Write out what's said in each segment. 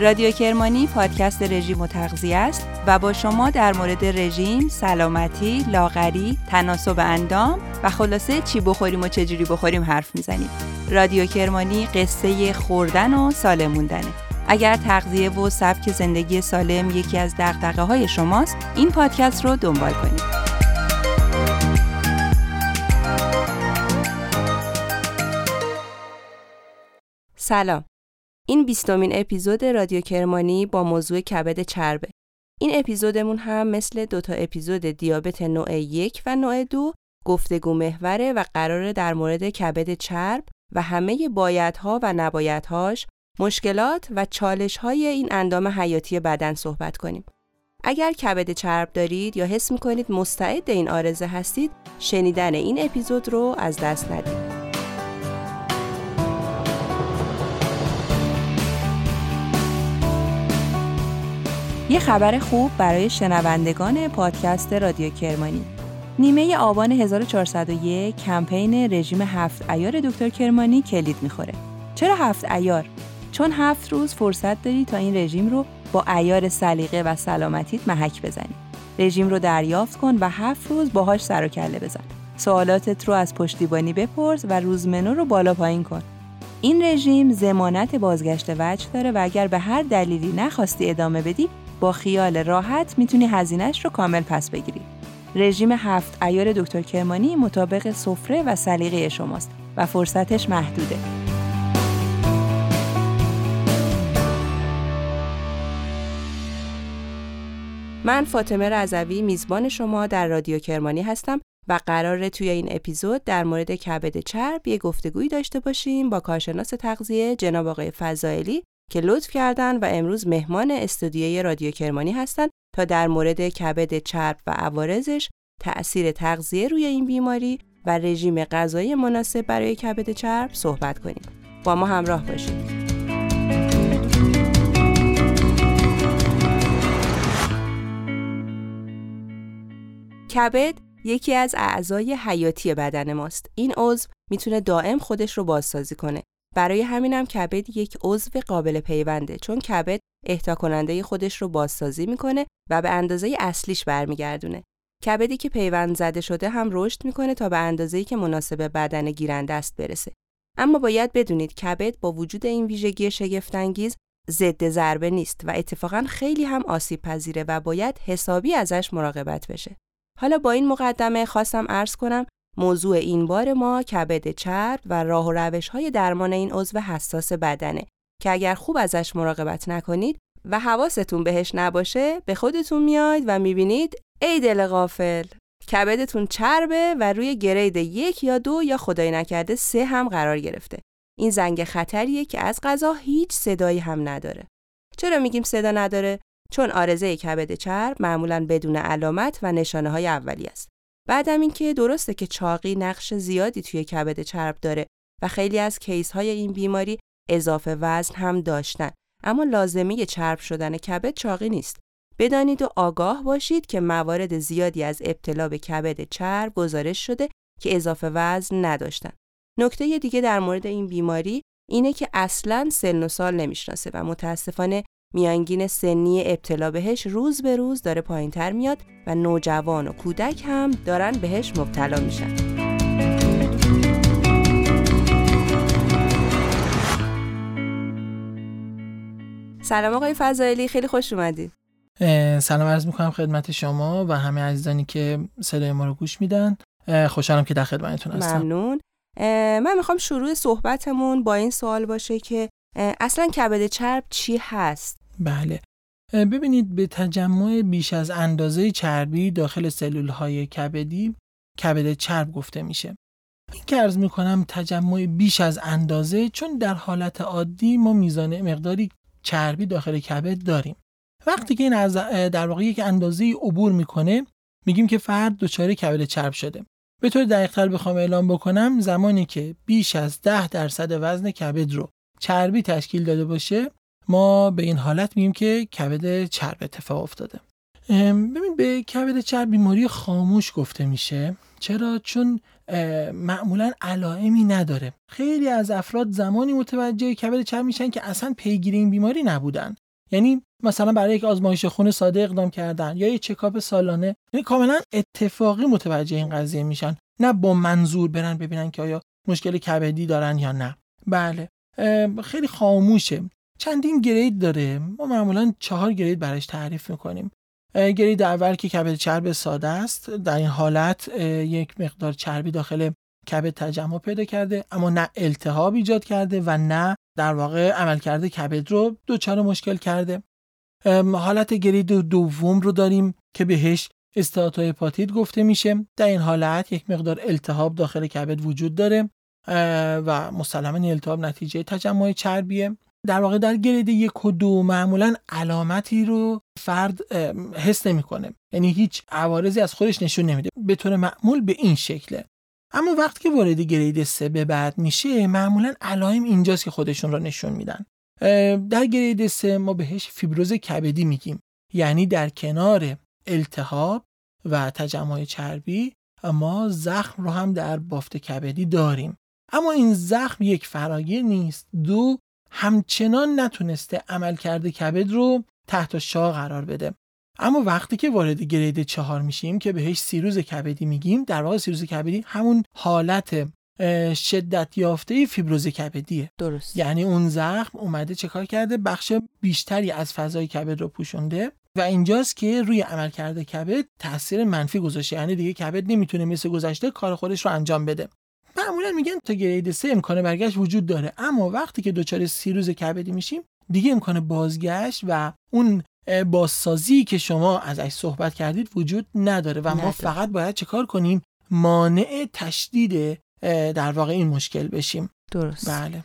رادیو کرمانی پادکست رژیم و تغذیه است و با شما در مورد رژیم، سلامتی، لاغری، تناسب اندام و خلاصه چی بخوریم و چجوری بخوریم حرف می‌زنیم. رادیو کرمانی قصه خوردن و سالم موندنه. اگر تغذیه و سبک زندگی سالم یکی از دقدقه های شماست، این پادکست رو دنبال کنید. سلام. این بیستمین اپیزود رادیو کرمانی با موضوع کبد چربه. این اپیزودمون هم مثل دوتا اپیزود دیابت نوع یک و نوع دو گفتگو محوره و قراره در مورد کبد چرب و همه بایدها و نبایدهاش، مشکلات و چالشهای این اندام حیاتی بدن صحبت کنیم. اگر کبد چرب دارید یا حس می‌کنید مستعد این آرزه هستید، شنیدن این اپیزود رو از دست ندید. یه خبر خوب برای شنوندگان پادکست رادیو کرمانی. نیمه آبان 1401 کمپین رژیم هفت ایار دکتر کرمانی کلید می‌خوره. چرا هفت ایار؟ چون هفت روز فرصت داری تا این رژیم رو با ایار سلیقه و سلامتیت محک بزنی. رژیم رو دریافت کن و هفت روز باهاش سر و کله بزن. سوالاتت رو از پشتیبانی بپرس و روزمنو رو بالا پایین کن. این رژیم زمانت بازگشت وجه داره و اگر به هر دلیلی نخواستی ادامه بدی با خیال راحت می‌تونی هزینهش رو کامل پس بگیری. رژیم هفت ایار دکتر کرمانی مطابق سفره و سلیقه شماست و فرصتش محدوده. من فاطمه رضوی میزبان شما در رادیو کرمانی هستم و قراره توی این اپیزود در مورد کبد چرب یه گفتگویی داشته باشیم با کارشناس تغذیه جناب آقای فضائلی که لطف کردن و امروز مهمان استودیوی رادیو کرمانی هستند تا در مورد کبد چرب و عوارضش، تأثیر تغذیه روی این بیماری و رژیم غذایی مناسب برای کبد چرب صحبت کنیم. با ما همراه باشید. کبد یکی از اعضای حیاتی بدن ماست. این عضو می‌تونه دائم خودش رو بازسازی کنه برای همینم کبد یک عضو قابل پیونده چون کبد اهدا کننده خودش رو بازسازی می‌کنه و به اندازه اصلیش برمیگردونه. کبدی که پیوند زده شده هم رشد می‌کنه تا به اندازه‌ای که مناسب بدن گیرنده است برسه. اما باید بدونید کبد با وجود این ویژگی شگفتانگیز ضد ضربه نیست و اتفاقا خیلی هم آسیب پذیره و باید حسابی ازش مراقبت بشه. حالا با این مقدمه خواستم عرض کنم موضوع این بار ما کبد چرب و راه و روش های درمان این عضو حساس بدنه که اگر خوب ازش مراقبت نکنید و حواستون بهش نباشه به خودتون میاید و می‌بینید ای دل غافل! کبدتون چربه و روی گرید یک یا دو یا خدای نکرده سه هم قرار گرفته. این زنگ خطریه که از غذا هیچ صدایی هم نداره. چرا میگیم صدا نداره؟ چون آرزه کبد چرب معمولا بدون علامت و نشانه های اولی است. بعدم اینکه درسته که چاقی نقش زیادی توی کبد چرب داره و خیلی از کیس های این بیماری اضافه وزن هم داشتن. اما لازمی چرب شدن کبد چاقی نیست. بدانید و آگاه باشید که موارد زیادی از ابتلا به کبد چرب گزارش شده که اضافه وزن نداشتن. نکته دیگه در مورد این بیماری اینه که اصلا سن و سال نمی‌شناسه و متاسفانه میانگین سنی ابتلا بهش روز به روز داره پایین تر میاد و نوجوان و کودک هم دارن بهش مبتلا میشن. سلام آقای فضایلی خیلی خوش اومدید. سلام عرض می‌کنم خدمت شما و همه عزیزانی که صدای ما رو گوش میدن. خوشحالم که در خدمتتون هستم. ممنون. من می‌خوام شروع صحبتمون با این سوال باشه که اصلا کبد چرب چی هست؟ بله. ببینید به تجمع بیش از اندازه چربی داخل سلول های کبدی کبد چرب گفته میشه. این که ارز می‌کنم تجمع بیش از اندازه چون در حالت عادی ما میزان مقداری چربی داخل کبد داریم. وقتی که این از در واقع یک اندازه عبور می‌کنه میگیم که فرد دچار کبد چرب شده. به طور دقیقتر بخوام اعلام بکنم زمانی که بیش از ده درصد وزن کبد رو چربی تشکیل داده باشه ما به این حالت میگیم که کبد چرب اتفاق افتاده. ببین به کبد چرب بیماری خاموش گفته میشه. چرا؟ چون معمولا علائمی نداره. خیلی از افراد زمانی متوجه کبد چرب میشن که اصلا پیگیر این بیماری نبودن. یعنی مثلا برای یک آزمایش خون ساده اقدام کردن یا یک چکاپ سالانه. یعنی کاملا اتفاقی متوجه این قضیه میشن. نه با منظور برن ببینن که آیا مشکل کبدی دارن یا نه. بله. خیلی خاموشه. چندین گرید داره. ما معمولا چهار گرید براش تعریف می‌کنیم. گرید اول که کبد چرب ساده است. در این حالت یک مقدار چربی داخل کبد تجمع پیدا کرده اما نه التهاب ایجاد کرده و نه در واقع عملکرد کبد رو دچار مشکل کرده. حالت گرید دوم رو داریم که بهش استاتوهپاتیت گفته میشه. در این حالت یک مقدار التهاب داخل کبد وجود داره. و مسلما التهاب نتیجه تجمع چربیه. در واقع در گرید یک و دو معمولا علامتی رو فرد حس نمی‌کنه. یعنی هیچ عوارضی از خودش نشون نمیده. به طور معمول به این شکله. اما وقتی که وارد گرید سه به بعد میشه معمولا علائم اینجاست که خودشون رو نشون میدن. در گرید سه ما بهش فیبروز کبدی میگیم. یعنی در کنار التهاب و تجمع چربی ما زخم رو هم در بافت کبدی داریم. اما این زخم یک فراگیر نیست. دو همچنان نتونسته عملکرد کبد رو تحت شاه قرار بده. اما وقتی که وارد گرید چهار میشیم که بهش سیروز کبدی میگیم در واقع سیروز کبدی همون حالت شدت یافته فیبروز کبدیه. درست. یعنی اون زخم اومده چه کار کرده؟ بخش بیشتری از فضای کبد رو پوشونده و اینجاست که روی عملکرد کبد تاثیر منفی گذاشته. یعنی دیگه کبد نمی‌تونه مثل گذشته کار خودش رو انجام بده. معمولا میگن تا گرید سه امکان برگشت وجود داره. اما وقتی که دچار سیروز کبدی میشیم دیگه امکان بازگشت و اون بازسازی که شما ازش صحبت کردید وجود نداره. و ما فقط باید چه کار کنیم؟ مانع تشدید در واقع این مشکل بشیم. درست. بله.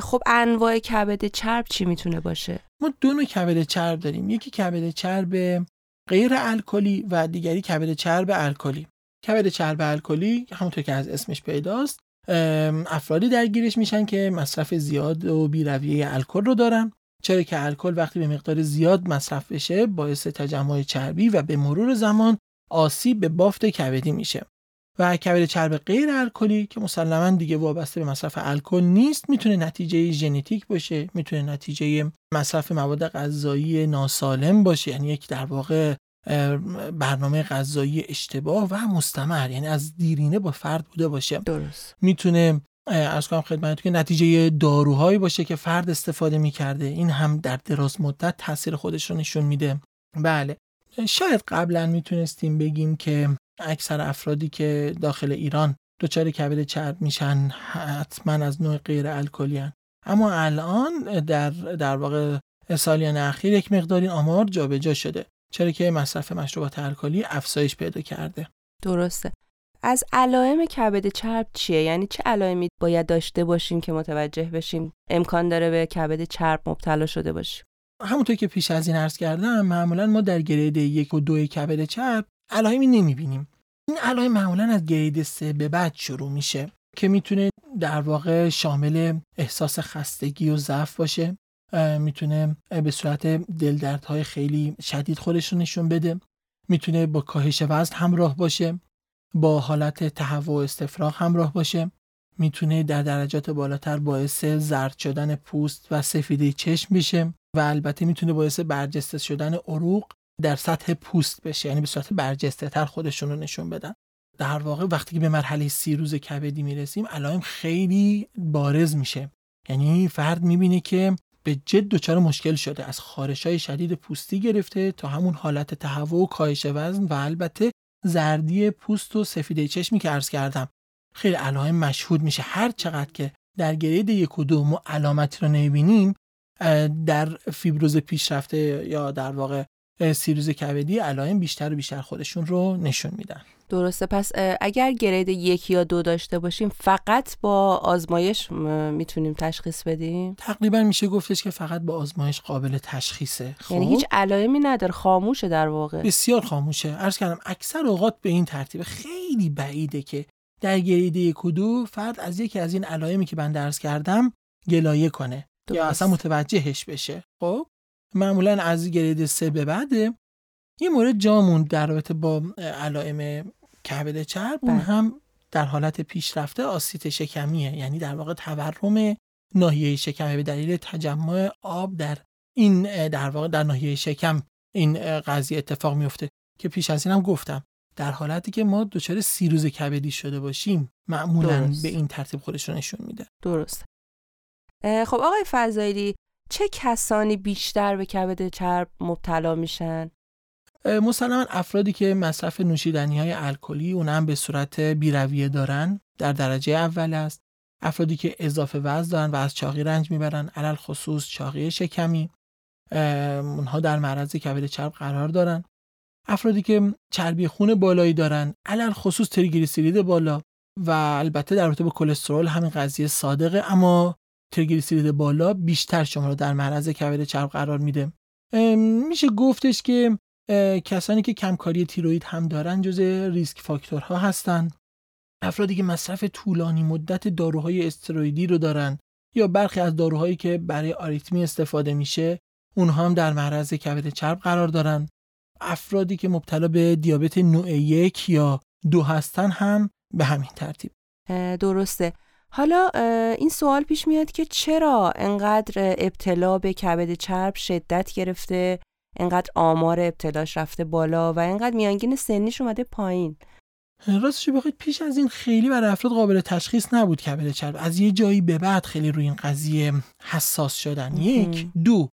خب انواع کبد چرب چی می‌تونه باشه؟ ما دو نوع کبد چرب داریم. یکی کبد چرب غیر الکلی و دیگری کبد چرب الکلی. کبد چرب الکلی همونطور که از اسمش پیداست افرادی درگیرش میشن که مصرف زیاد و بیرویه الکل رو دارن. چرا که الکل وقتی به مقدار زیاد مصرف بشه باعث تجمع چربی و به مرور زمان آسیب به بافت کبدی میشه. و کبد چرب غیر الکلی که مسلما دیگه وابسته به مصرف الکل نیست می‌تونه نتیجه ژنتیک باشه می‌تونه نتیجه مصرف مواد غذایی ناسالم باشه. یعنی یک در واقع برنامه غذایی اشتباه و مستمر یعنی از دیرینه با فرد بوده باشه. درست. می‌تونه از کنم خدمتتون که نتیجه داروهایی باشه که فرد استفاده می‌کرده. این هم در دراز مدت تاثیر خودش رو نشون میده. بله. شاید قبلا می‌تونستیم بگیم که اکثر افرادی که داخل ایران دچار کبد چرب میشن حتما از نوع غیر الکلی اما الان در در واقع سالیان اخیر یک مقداری آمار جابجا شده. چرا که مصرف مشروبات الکلی افزایش پیدا کرده. درسته. از علائم کبد چرب چیه؟ یعنی چه علائمی باید داشته باشیم که متوجه بشیم امکان داره به کبد چرب مبتلا شده باشیم؟ همونطور که پیش از این عرض کردم معمولا ما در گرید یک و دو کبد چرب علائمی نمی‌بینیم. این علائم معمولا از گرید سه به بعد شروع میشه که می‌تونه در واقع شامل احساس خستگی و ضعف باشه. می‌تونه به صورت دلدردهای خیلی شدید خودش رو نشون بده. می‌تونه با کاهش وزن همراه باشه با حالت تهوع و استفراغ همراه باشه. می‌تونه در درجات بالاتر باعث زرد شدن پوست و سفیده چشم بشه و البته می‌تونه باعث برجسته شدن عروق در سطح پوست بشه یعنی به صورت برجسته تر خودشون رو نشون بدن. در واقع وقتی که به مرحله سیروز کبدی می‌رسیم علائم خیلی بارز میشه. یعنی فرد می‌بینه که به جد دچار مشکل شده. از خارش های شدید پوستی گرفته تا همون حالت تهوع و کاهش وزن و البته زردی پوست و سفیده چشمی که عرض کردم. خیلی علائم مشهود میشه. هر چقدر که در گرید یک و دو ما علامتی رو نمی‌بینیم در فیبروز پیشرفته یا در واقع سیروز کبدی علائم بیشتر و بیشتر خودشون رو نشون میدن. درسته. پس اگر گرید یک یا دو داشته باشیم فقط با آزمایش می‌تونیم تشخیص بدیم؟ تقریبا میشه گفتش که فقط با آزمایش قابل تشخیصه. خب؟ یعنی هیچ علائمی نداره خاموشه در واقع. بسیار خاموشه. عرض کردم اکثر اوقات به این ترتیب خیلی بعیده که در گرید یک و دو فرد از یکی از این علائمی که من درس کردم گلایه کنه. یا اصلا متوجهش بشه. خب؟ معمولا از گرید سه به بعده یه مورد جامون در رابطه با علائم کبد چرب اون بله. هم در حالت پیشرفته آسیت شکمیه. یعنی در واقع تورم ناحیه شکمه به دلیل تجمع آب در این در واقع در ناحیه شکم این قضیه اتفاق میفته. که پیش از اینم گفتم در حالتی که ما دچار سیروز کبدی شده باشیم معمولا به این ترتیب خودش رو نشون میده. درست. خب آقای فضایلی چه کسانی بیشتر به کبد چرب مبتلا میشن؟ مسلما افرادی که مصرف نوشیدنی های الکلی اون هم به صورت بیرویه دارن در درجه اول است. افرادی که اضافه وزن دارن و از چاقی رنج می‌برن علل خصوص چاقی شکمی اونها در معرض کبد چرب قرار دارن. افرادی که چربی خون بالایی دارن علل خصوص تریگلیسیرید بالا و البته در رابطه با کلسترول همین قضیه صادقه اما تریگلیسیرید بالا بیشتر شما رو در معرض کبد چرب قرار میده. میشه گفتش که کسانی که کمکاری تیروید هم دارن جز ریسک فاکتورها هستن. افرادی که مصرف طولانی مدت داروهای استروئیدی رو دارن یا برخی از داروهایی که برای آریتمی استفاده میشه اونها هم در معرض کبد چرب قرار دارن. افرادی که مبتلا به دیابت نوع یک یا دو هستن هم به همین ترتیب. درسته. حالا این سوال پیش میاد که چرا انقدر ابتلا به کبد چرب شدت گرفته؟ انقدر آمار ابتلاش رفته بالا و انقدر میانگین سنیش اومده پایین. راستش بخواید پیش از این خیلی برای افراد قابل تشخیص نبود کبد چرب. از یه جایی به بعد خیلی روی این قضیه حساس شدن. یک دو.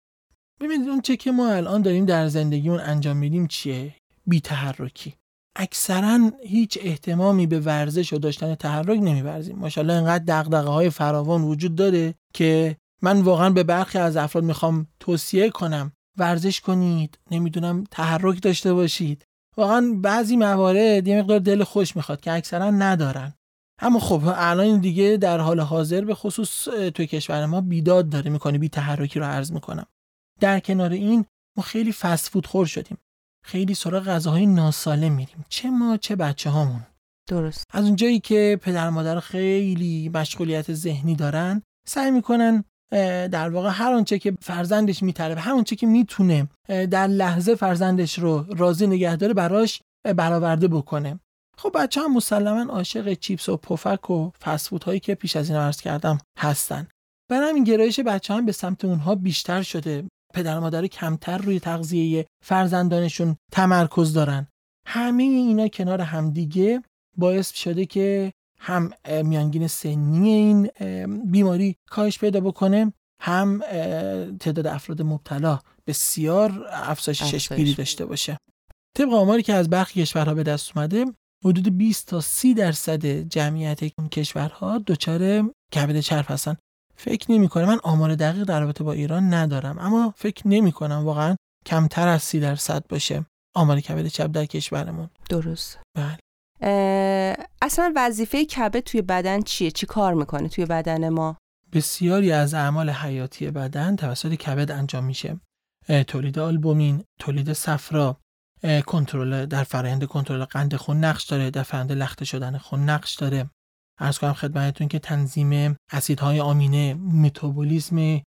ببینید اون چه که ما الان داریم در زندگیمون انجام میدیم چیه؟ بی تحرکی. اکثرا هیچ احتمامی به ورزش و داشتن تحرک نمیورزیم. ماشاءالله اینقدر دغدغه های فراوان وجود داره که من واقعا به برخی از افراد می‌خوام توصیه کنم ورزش کنید نمی‌دونم تحرک داشته باشید. واقعا بعضی موارد یه مقدار دل خوش می‌خواد که اکثرا ندارن. اما خب الان دیگه در حال حاضر به خصوص توی کشور ما بیداد داره می‌کنه بی تحرکی رو عرض می‌کنم. در کنار این ما خیلی فست فود خور شدیم. خیلی سراغ غذاهای ناسالم میریم. چه ما چه بچه هامون درست. از اونجایی که پدر مادر خیلی مشغولیت ذهنی دارن سعی می‌کنن در واقع هر آنچه که فرزندش میطلبه هر آنچه که می‌تونه در لحظه فرزندش رو راضی نگه داره براش برآورده بکنه. خب بچه هم مسلما عاشق چیپس و پفک و فسفود هایی که پیش از این عرض کردم هستن. برای همین گرایش بچه هم به سمت اونها بیشتر شده. پدر مادر کمتر روی تغذیه فرزندانشون تمرکز دارن. همه اینا کنار همدیگه باعث شده که هم میانگین سنی این بیماری کاهش پیدا بکنه هم تعداد افراد مبتلا بسیار افزایش چشمگیری داشته باشه. طبق آماری که از برخی کشورها به دست اومده حدود 20 تا 30 درصد جمعیت این کشورها دچار کبد چرب هستن. فکر نمی کنم من آمار دقیق در رابطه با ایران ندارم اما فکر نمی کنم واقعا کمتر از 30 درصد باشه آمار کبد چرب در کشورمون. درست. بله. اصلا وظیفه کبد توی بدن چیه؟ چی کار می‌کنه توی بدن ما؟ بسیاری از اعمال حیاتی بدن توسط کبد انجام میشه. تولید آلبومین تولید صفرا کنترل در فرآیند کنترل قند خون نقش داره در فرآیند لخته شدن خون نقش داره. ارز کنم خدمتتون که تنظیم اسیدهای آمینه متابولیسم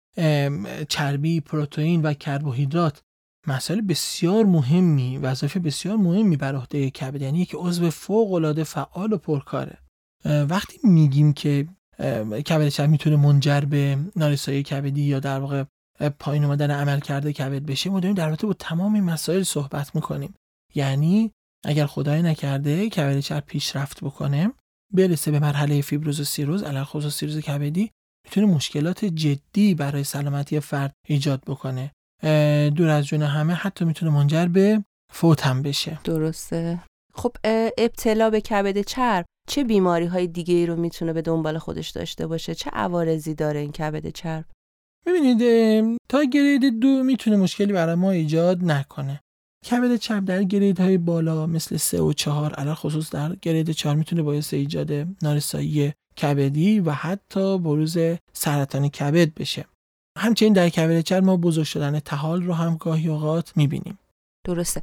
چربی پروتئین و کربوهیدرات مسائل بسیار مهمی وظایف بسیار مهمی بر عهده کبد یعنی یک عضو فوق العاده فعال و پرکاره. وقتی میگیم که کبد چرب می‌تونه منجر به نارسایی کبدی یا در واقع پایین اومدن عمل کرده کبد بشه ما داریم در رابطه با تمام مسائل صحبت می‌کنیم. یعنی اگر خدای نکرده کبد چرب پیشرفت بکنه برسه به مرحله فیبروز و سیروز علل خصوص سیروز کبدی می‌تونه مشکلات جدی برای سلامتی فرد ایجاد بکنه. دور از جون همه حتی می‌تونه منجر به فوت هم بشه. درسته. خب ابتلا به کبد چرب چه بیماری های دیگه ای رو می‌تونه به دنبال خودش داشته باشه؟ چه عوارضی داره این کبد چرب؟ ببینید تا گرید دو می‌تونه مشکلی برای ما ایجاد نکنه. کبد چرب در گرید های بالا مثل سه و چهار علل خصوص در گرید چهار می‌تونه باعث ایجاد نارسایی کبدی و حتی بروز سرطان کبد بشه. همچنین در کبد چرب ما بزرگ شدن تحال رو هم گاهی اوقات می‌بینیم. درسته.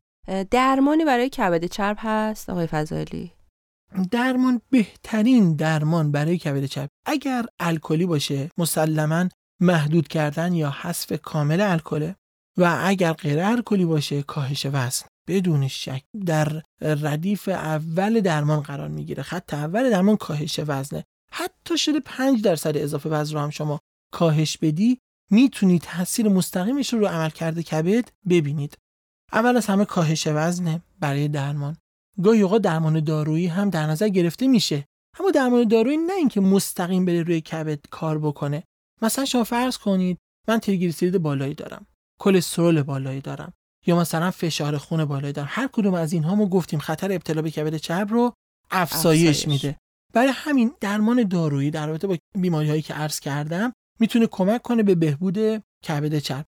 درمانی برای کبد چرب هست آقای فضالی درمان بهترین درمان برای کبد چرب. اگر الکلی باشه مسلما محدود کردن یا حذف کامل الکل و اگر غیر الکلی باشه کاهش وزن. بدون شک در ردیف اول درمان قرار می‌گیره. خط اول درمان کاهش وزنه. حتی شده 5 درصد اضافه وزن رو هم شما کاهش بدی می‌تونید تاثیر مستقیمش رو رو عملکرد کبد ببینید. اول از همه کاهش وزن برای درمان. گاهی اوقات درمان دارویی هم در نظر گرفته میشه. اما درمان دارویی نه اینکه مستقیم بره روی کبد کار بکنه. مثلا شما فرض کنید من تریگلیسیرید بالایی دارم. کلسترول بالایی دارم. یا مثلا فشار خون بالایی دارم. هر کدوم از اینها ما گفتیم خطر ابتلا به کبد چرب رو افزایش میده. برای همین درمان دارویی در رابطه با بیماری هایی که عرض کردم می‌تونه کمک کنه به بهبود کبد چرب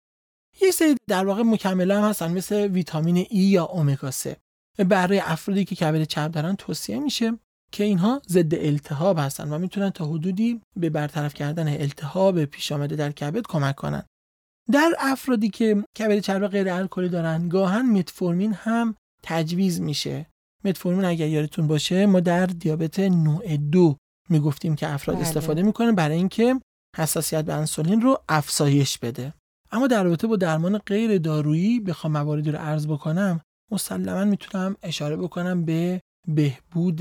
یه سری در واقع مکمل هم هستن مثل ویتامین ای یا امگا 3 برای افرادی که کبد چرب دارن توصیه میشه که اینها ضد التهاب هستن و می‌تونن تا حدودی به برطرف کردن التهاب پیش آمده در کبد کمک کنن. در افرادی که کبد چرب غیر الکلی دارن گاهن متفورمین هم تجویز میشه. متفورمین اگر یادتون باشه ما در دیابت نوع دو می‌گفتیم که افراد بله. استفاده می‌کنن برای اینکه حساسیت به انسولین رو افزایش بده. اما در رابطه با درمان غیر دارویی بخوام مواردی رو عرض بکنم مسلما می‌تونم اشاره بکنم به بهبود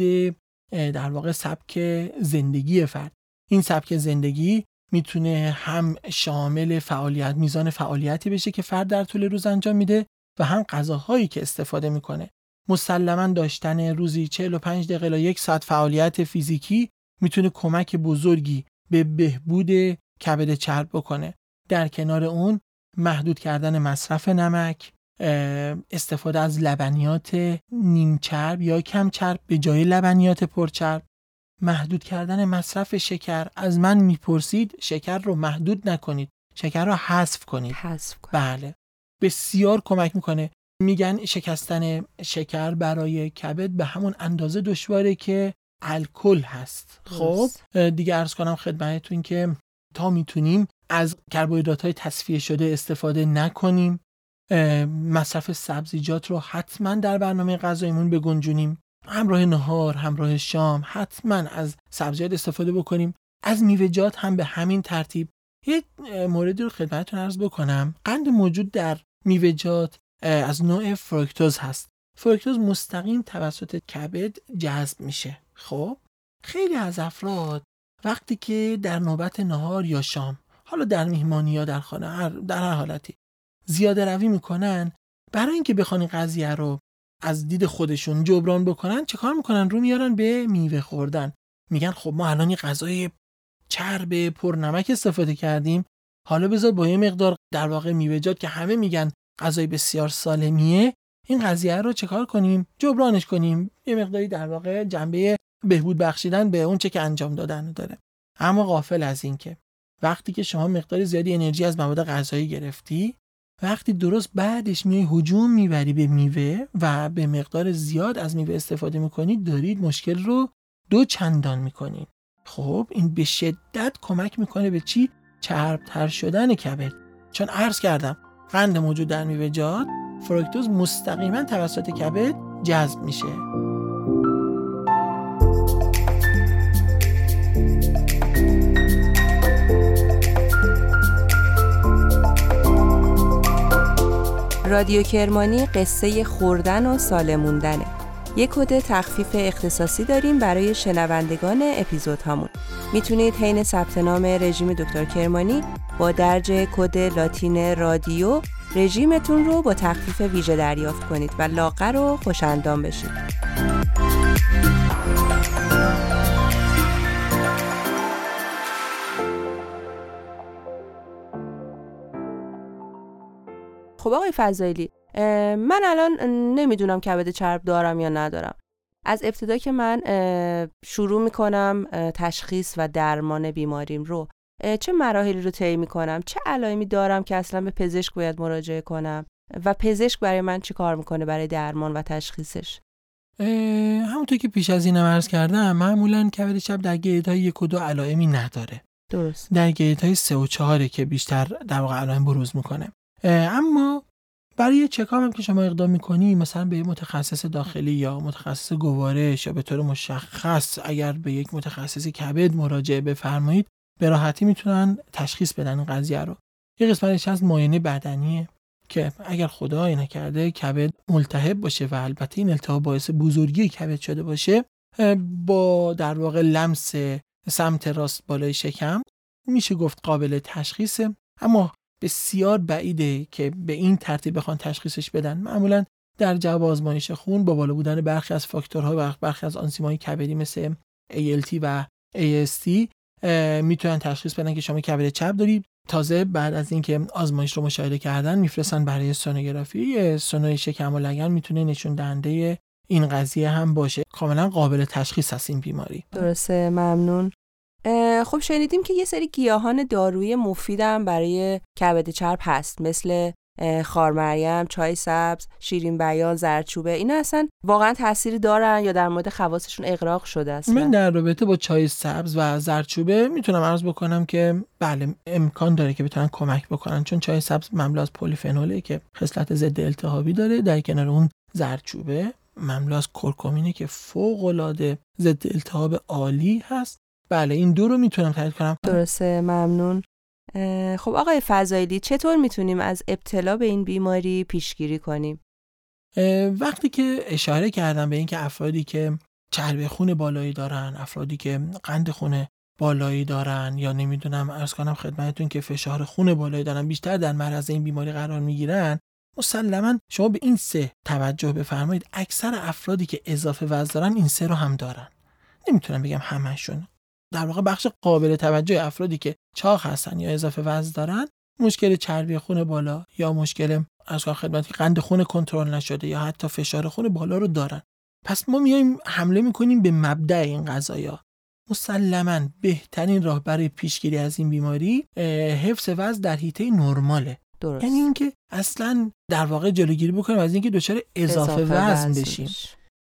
در واقع سبک زندگی فرد. این سبک زندگی می‌تونه هم شامل فعالیت میزان فعالیتی بشه که فرد در طول روز انجام میده و هم غذاهایی که استفاده می‌کنه. مسلما داشتن روزی 45 دقیقه تا یک ساعت فعالیت فیزیکی می‌تونه کمک بزرگی به بهبود کبد چرب بکنه. در کنار اون محدود کردن مصرف نمک استفاده از لبنیات نیمچرب یا کم چرب به جای لبنیات پرچرب محدود کردن مصرف شکر. از من می‌پرسید شکر رو محدود نکنید. شکر رو حذف کنید. حذف کنید. بله. بسیار کمک می‌کنه. میگن شکستن شکر برای کبد به همون اندازه دشواره که الکل هست. خب دیگه ارز کنم خدمتتون که تا می‌تونیم از کربوهیدرات های تصفیه شده استفاده نکنیم. مصرف سبزیجات رو حتما در برنامه غذاییمون بگنجونیم. همراه نهار همراه شام حتما از سبزیجات استفاده بکنیم. از میوه‌جات هم به همین ترتیب. یه موردی رو خدمتتون عرض بکنم. قند موجود در میوه‌جات از نوع فرکتوز هست. فرکتوز مستقیم توسط کبد جذب میشه. خب خیلی از افراد وقتی که در نوبت نهار یا شام حالا در میهمانی یا در خانه در هر حالتی زیاده روی می‌کنن برای اینکه بخوان قضیه رو از دید خودشون جبران بکنن چه کار می‌کنن؟ رو میارن به میوه خوردن. میگن خب ما الان یه غذای چرب پر نمک استفاده کردیم. حالا بذار با یه مقدار در واقع میوه‌جات که همه میگن غذای بسیار سالمیه این قضیه رو چکار کنیم؟ جبرانش کنیم. یه مقداری در واقع جنبه بهبود بخشیدن به اون چه که انجام دادن داره. اما غافل از این که وقتی که شما مقدار زیادی انرژی از مواد غذایی گرفتی وقتی درست بعدش میای هجوم می‌بری به میوه و به مقدار زیاد از میوه استفاده می‌کنید دارید مشکل رو دو چندان می‌کنید خب این به شدت کمک می‌کنه به چی؟ چربتر شدن کبد. چون عرض کردم قند موجود در میوه‌جات فرکتوز مستقیما توسط کبد جذب میشه. رادیو کرمانی قصه خوردن و سالموندنه یک کد تخفیف اختصاصی داریم برای شنوندگان اپیزودهامون. می‌تونید حین ثبت نام رژیم دکتر کرمانی با درج کد لاتین رادیو رژیمتون رو با تخفیف ویژه دریافت کنید و لاغر و خوشندام بشید. خب آقای فضایلی من الان نمی‌دونم کبد چرب دارم یا ندارم. از ابتدا که من شروع می‌کنم تشخیص و درمان بیماریم رو چه مراحلی رو طی می‌کنم؟ چه علائمی دارم که اصلا به پزشک باید مراجعه کنم؟ و پزشک برای من چی کار می‌کنه برای درمان و تشخیصش؟ همونطور که پیش از این عرض کردم معمولا کبد چرب در گیت های یک و دو علائمی نداره. درست. در گیت های سه و چهاره که بیشتر در واقع علائم بروز می‌کنه. اما برای چکام هم که شما اقدام می‌کنی مثلا به متخصص داخلی یا متخصص گوارش یا به طور مشخص اگر به یک متخصص کبد مراجعه بفرمایید به راحتی می‌تونن تشخیص بدن این قضیه رو. یه قسمتش از معاینه بدنیه که اگر خدای نکرده کبد ملتهب باشه و البته این التهاب باعث بزرگی کبد شده باشه با در واقع لمس سمت راست بالای شکم میشه گفت قابل تشخیصه. اما بسیار بعیده که به این ترتیب بخوان تشخیصش بدن. معمولا در جواب آزمایش خون با بالا بودن برخی از فاکتورها و برخی از آنزیم‌های کبدی مثل ALT و AST می‌تونن تشخیص بدن که شما کبد چپ دارید تازه بعد از اینکه آزمایش رو مشاهده کردن میفرستن برای سونوگرافی. سونوی شکم و لگن می‌تونه نشون دهنده این قضیه هم باشه. کاملا قابل تشخیص هست این بیماری. درسته ممنون. خب شنیدیم که یه سری گیاهان دارویی مفیدم برای کبد چرب هست مثل خارمریم، چای سبز، شیرین بیان، زرچوبه اینا اصلا واقعا تاثیر دارن یا در مورد خواصشون اغراق شده است؟ من در رابطه با چای سبز و زرچوبه می‌تونم عرض بکنم که بله امکان داره که بتونن کمک بکنن چون چای سبز مملو از پلیفنوله که خصلت ضد التهابی داره. در کنار اون زرچوبه مملو از کرکمینه که فوق العاده ضد التهاب عالی هست. بله این دو رو می‌تونم تایید کنم. درسته ممنون. خب آقای فضایلی چطور می‌تونیم از ابتلا به این بیماری پیشگیری کنیم؟ وقتی که اشاره کردم به اینکه افرادی که چربی خون بالایی دارن افرادی که قند خون بالایی دارن یا نمی‌دونم ارز کنم خدمتتون که فشار خون بالایی دارن بیشتر در معرض این بیماری قرار می‌گیرن مسلما شما به این سه توجه بفرمایید. اکثر افرادی که اضافه وزن دارن این سه رو هم دارن. نمی‌تونم بگم همشون در واقع بخش قابل توجه افرادی که چاق هستن یا اضافه وزن دارن مشکل چربی خون بالا یا مشکل از خدمت قند خون کنترل نشده یا حتی فشار خون بالا رو دارن. پس ما میایم حمله می‌کنیم به مبدع این قضايا مسلما بهترین راه برای پیشگیری از این بیماری حفظ وزن در حیطه نرماله. درست. یعنی اینکه اصلا در واقع جلوگیری بکنیم از اینکه دچار اضافه, اضافه وزن بشیم.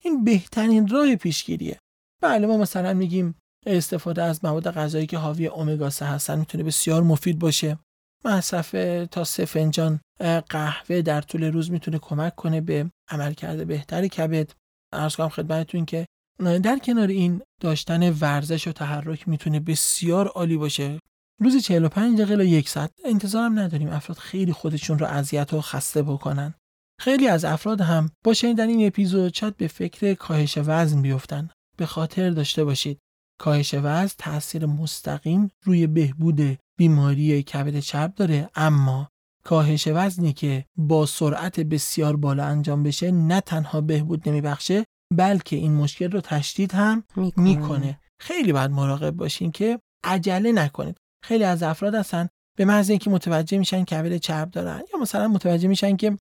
این بهترین راه پیشگیریه. بله ما مثلا میگیم استفاده از مواد غذایی که حاوی امگا 3 هستن می‌تونه بسیار مفید باشه. مصرف تا سه فنجان قهوه در طول روز می‌تونه کمک کنه به عملکرد بهتری کبد. ارز کنم خدمتتون که در کنار این داشتن ورزش و تحرک می‌تونه بسیار عالی باشه. روزی 45 دقیقه تا یک ساعت. انتظارم نداریم افراد خیلی خودشون رو اذیت و خسته بکنن. خیلی از افراد هم با شنیدن این اپیزود شاید به فکر کاهش وزن بیفتن. به خاطر داشته باشید. کاهش وزن تاثیر مستقیم روی بهبود بیماری کبد چرب داره اما کاهش وزنی که با سرعت بسیار بالا انجام بشه نه تنها بهبود نمیبخشه بلکه این مشکل رو تشدید هم می‌کنه, می‌کنه. خیلی باید مراقب باشین که عجله نکنید. خیلی از افراد هستن به محض اینکه متوجه میشن کبد چرب دارن یا مثلا متوجه میشن که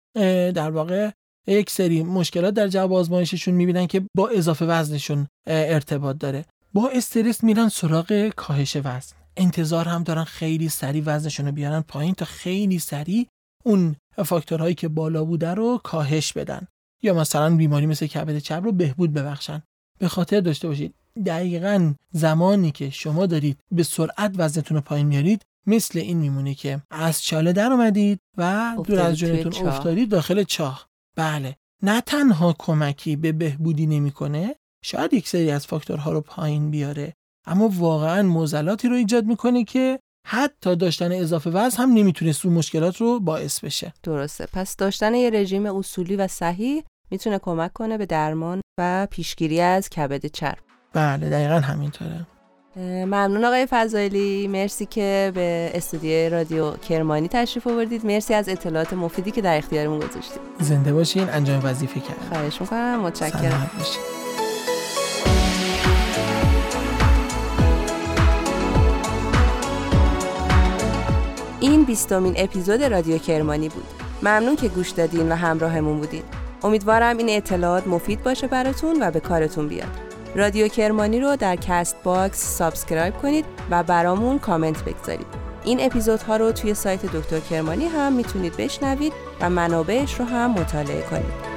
در واقع یک سری مشکلات در جواب آزمایششون می‌بینن که با اضافه وزنشون ارتباط داره. با استرس میرن سراغ کاهش وزن. انتظار هم دارن خیلی سریع وزنشون رو بیارن پایین تا خیلی سریع اون فاکتورهایی که بالا بوده رو کاهش بدن. یا مثلا بیماری مثل کبد چرب رو بهبود ببخشن. به خاطر داشته باشید دقیقا زمانی که شما دارید به سرعت وزنتون رو پایین میارید مثل این میمونه که از چاله در اومدید و دور از جونتون افتادید داخل چاه. بله. نه تنها کمکی به بهبودی نمی‌کنه شاید یک سری از فاکتورها رو پایین بیاره اما واقعا موزلاتی رو ایجاد می‌کنه که حتی داشتن اضافه وزن هم نمی‌تونست اون مشکلات رو باعث بشه. درسته. پس داشتن یه رژیم اصولی و صحیح می‌تونه کمک کنه به درمان و پیشگیری از کبد چرب. بله دقیقا همینطوره. ممنون آقای فضایلی. مرسی که به استودیو رادیو کرمانی تشریف آوردید. مرسی از اطلاعات مفیدی که در اختیارمون گذاشتید. زنده باشین انجام وظیفه کرد خواهش می‌کنم. متشکرم. بیستمین اپیزود رادیو کرمانی بود. ممنون که گوش دادین و همراهمون بودین. امیدوارم این اطلاعات مفید باشه براتون و به کارتون بیاد. رادیو کرمانی رو در Castbox subscribe کنید و برامون کامنت بگذارید. این اپیزودها رو توی سایت دکتر کرمانی هم می‌تونید بشنوید و منابعش رو هم مطالعه کنید.